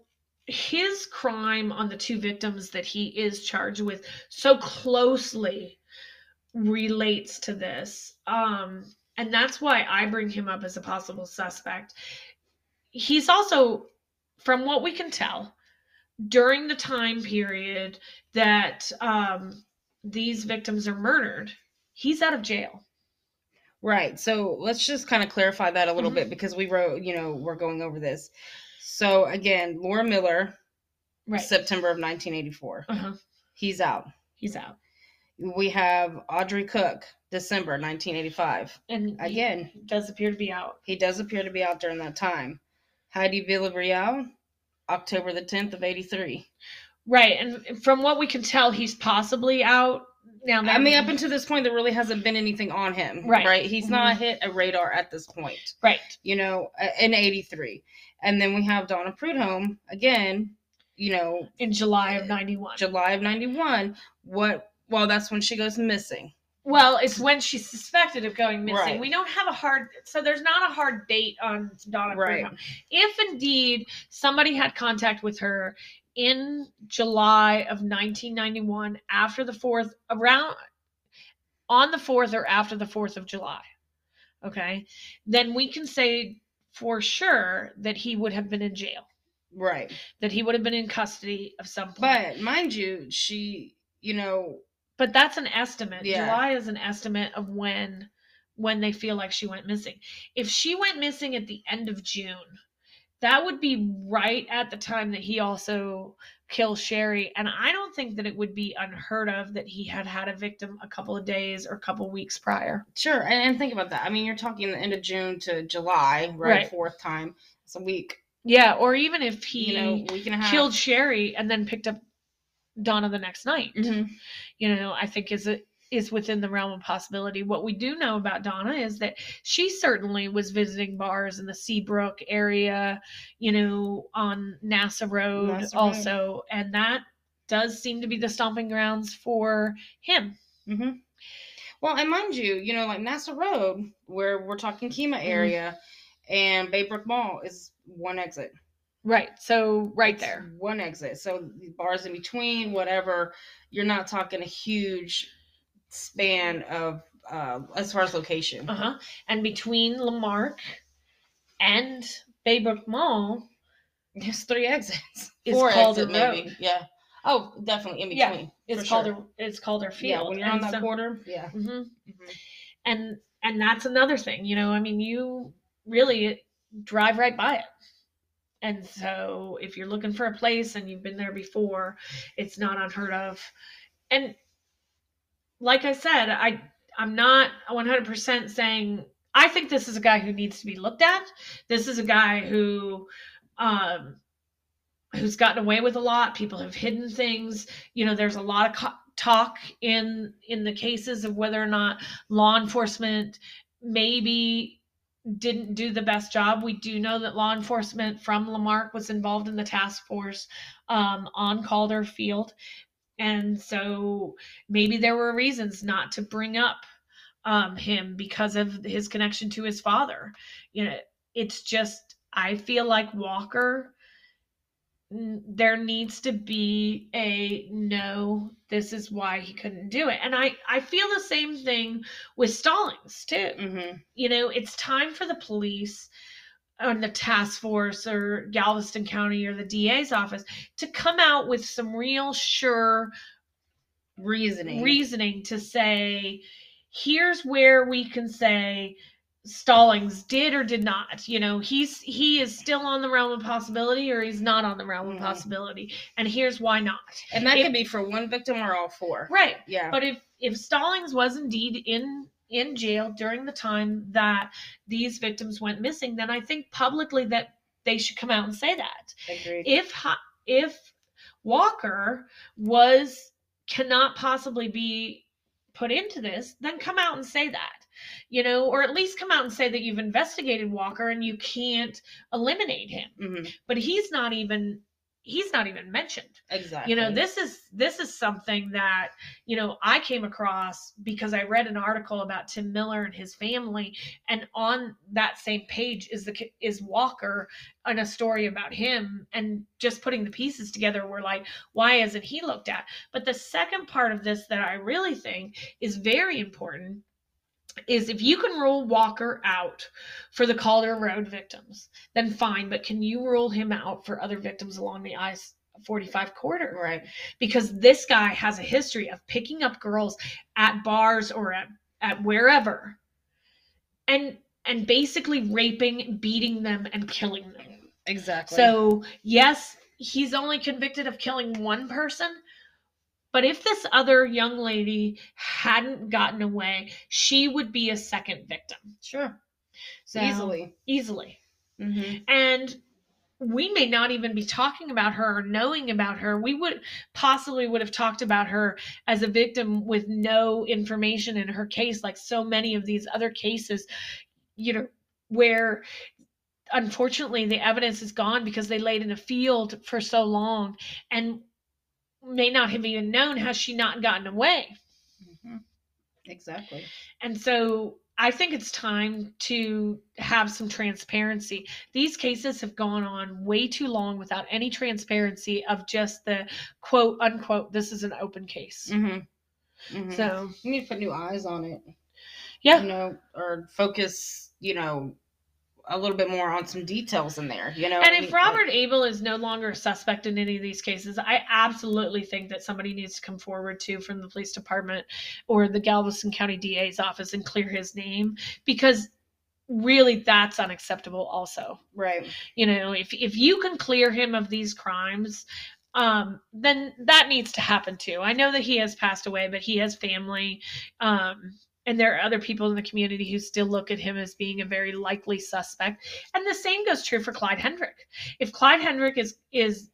his crime on the two victims that he is charged with so closely relates to this. Um and that's why i bring him up as a possible suspect. He's also from what we can tell during the time period that um these victims are murdered he's out of jail. Right so let's just kind of clarify that a little Mhm. bit because we wrote you know we're going over this. So again laura miller right. September of 1984 uh-huh. he's out. He's out. We have audrey cook december 1985 and he again. does appear to be out. He does appear to be out during that time heidi villarreal october the 10th of 83 Right, and from what we can tell, he's possibly out now. That I mean, up until this point, there really hasn't been anything on him. Right. Right. He's Mhm. not hit a radar at this point, right, you know, uh, in 83. And then we have Donna Prudhomme again, you know, in July of '91. July of 91. What, well, that's when she goes missing. Well, it's when she's suspected of going missing. Right. We don't have a hard, so there's not a hard date on Donna Right. If indeed somebody had contact with her in July of 1991, after the fourth, around on the fourth or after the fourth of July, okay, then we can say for sure that he would have been in jail. Right. that he would have been in custody of some point. But mind you, she, you know, But that's an estimate. Yeah. July is an estimate of when when they feel like she went missing. If she went missing at the end of June, that would be right at the time that he also killed Sherry. And I don't think that it would be unheard of that he had had a victim a couple of days or a couple of weeks prior. sure. And, and think about that. I mean, you're talking the end of June to July, right? Right. Fourth time. It's a week, Yeah, or even if he you know, week and a half. killed Sherry and then picked up Donna the next night. Mhm. you know, I think is a, is within the realm of possibility. What we do know about Donna is that she certainly was visiting bars in the Seabrook area, you know, on NASA Road NASA Road. also, and that does seem to be the stomping grounds for him. Mm-hmm. Well, and mind you, you know, like NASA Road, where we're talking Kemah Mhm. area, and Baybrook Mall is one exit. Right. So right It's there. one exit. So bars in between, whatever. You're not talking a huge span of uh as far as location. Uh huh. And between La Marque and Baybrook Mall, There's three exits. Is Four Calder exit, maybe. Yeah. Oh, definitely in between. Yeah, it's called sure. a, it's Calder Field. Yeah, when you're on And that so- quarter. Yeah. Mhm. Mhm. and and that's another thing you know i mean you really drive right by it and so if you're looking for a place and you've been there before it's not unheard of. And like i said i i'm not 100% saying i think this is a guy who needs to be looked at. This is a guy who um who's gotten away with a lot. People have hidden things. You know there's a lot of co- talk in in the cases of whether or not law enforcement maybe didn't do the best job. We do know that law enforcement from La Marque was involved in the task force um, on Calder Field. And so maybe there were reasons not to bring up um, him because of his connection to his father. You know, it's just, I feel like Walker, there needs to be a no, this is why he couldn't do it. And I, I feel the same thing with Stallings too Mm-hmm. you know, it's time for the police or the task force or Galveston County or the DA's office to come out with some real sure Reasoning. reasoning to say, here's where we can say Stallings did or did not. You know, he's he is still on the realm of possibility or he's not on the realm Mhm. of possibility. And here's why not. and that If- could be for one victim or all four. Right. Yeah. But if if Stallings was indeed in in jail during the time that these victims went missing, then I think publicly that they should come out and say that. Agreed. If if Walker was cannot possibly be put into this, then come out and say that. You know, or at least come out and say that you've investigated Walker and you can't eliminate him. hmm But he's not even he's not even mentioned Exactly. you know this is this is something that you know i came across because i read an article about tim miller and his family and on that same page is the is walker and a story about him and just putting the pieces together we're like why isn't he looked at but the second part of this that i really think is very important is if you can rule Walker out for the Calder Road victims, then fine. But can you rule him out for other victims along the I 45 corridor? Right. Because this guy has a history of picking up girls at bars or at, at wherever and and basically raping, beating them, and killing them. Exactly. So, yes, he's only convicted of killing one person. But if this other young lady hadn't gotten away, she would be a second victim. sure. So, Easily. Easily. hmm And we may not even be talking about her or knowing about her. We would possibly would have talked about her as a victim with no information in her case, like so many of these other cases, you know, where unfortunately the evidence is gone because they laid in a field for so long and may not have even known has she not gotten away. hmm Exactly. And so I think it's time to have some transparency. These cases have gone on way too long without any transparency of just the quote unquote, this is an open case. hmm hmm So, you need to put new eyes on it. yeah. You know, or focus. You know, a little bit more on some details in there. You know. And if Robert Abel is no longer a suspect in any of these cases, I absolutely think that somebody needs to come forward too from the police department or the Galveston County DA's office and clear his name because really that's unacceptable also. right. you know if if you can clear him of these crimes um then that needs to happen too i know that he has passed away but he has family um and there are other people in the community who still look at him as being a very likely suspect and the same goes true for clyde hendrick if clyde hendrick is is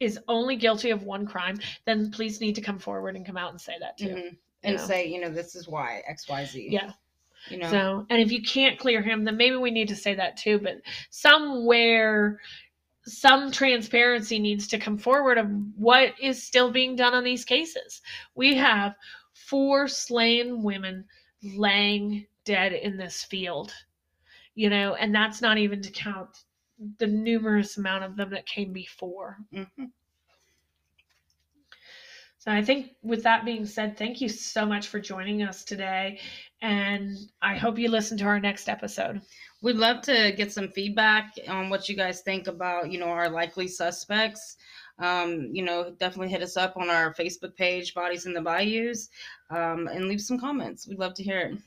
is only guilty of one crime then police need to come forward and come out and say that too hmm And know. say, you know, this is why X, Y, Z. yeah You know. so, and if you can't clear him, then maybe we need to say that too. But somewhere, some transparency needs to come forward of what is still being done on these cases. We have four slain women laying dead in this field, you know, and that's not even to count the numerous amount of them that came before. Mm-hmm. So I think with that being said, thank you so much for joining us today. And I hope you listen to our next episode. We'd love to get some feedback on what you guys think about, you know, our likely suspects. Um, you know, definitely hit us up on our Facebook page, Bodies in the Bayous, um, and leave some comments. We'd love to hear it.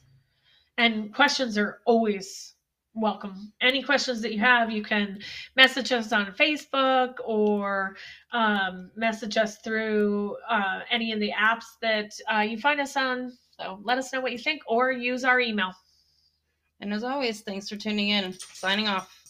And questions are always welcome. Any questions that you have, you can message us on Facebook or um, message us through uh, any of the apps that uh, you find us on. So let us know what you think or use our email. And as always, thanks for tuning in. Signing off.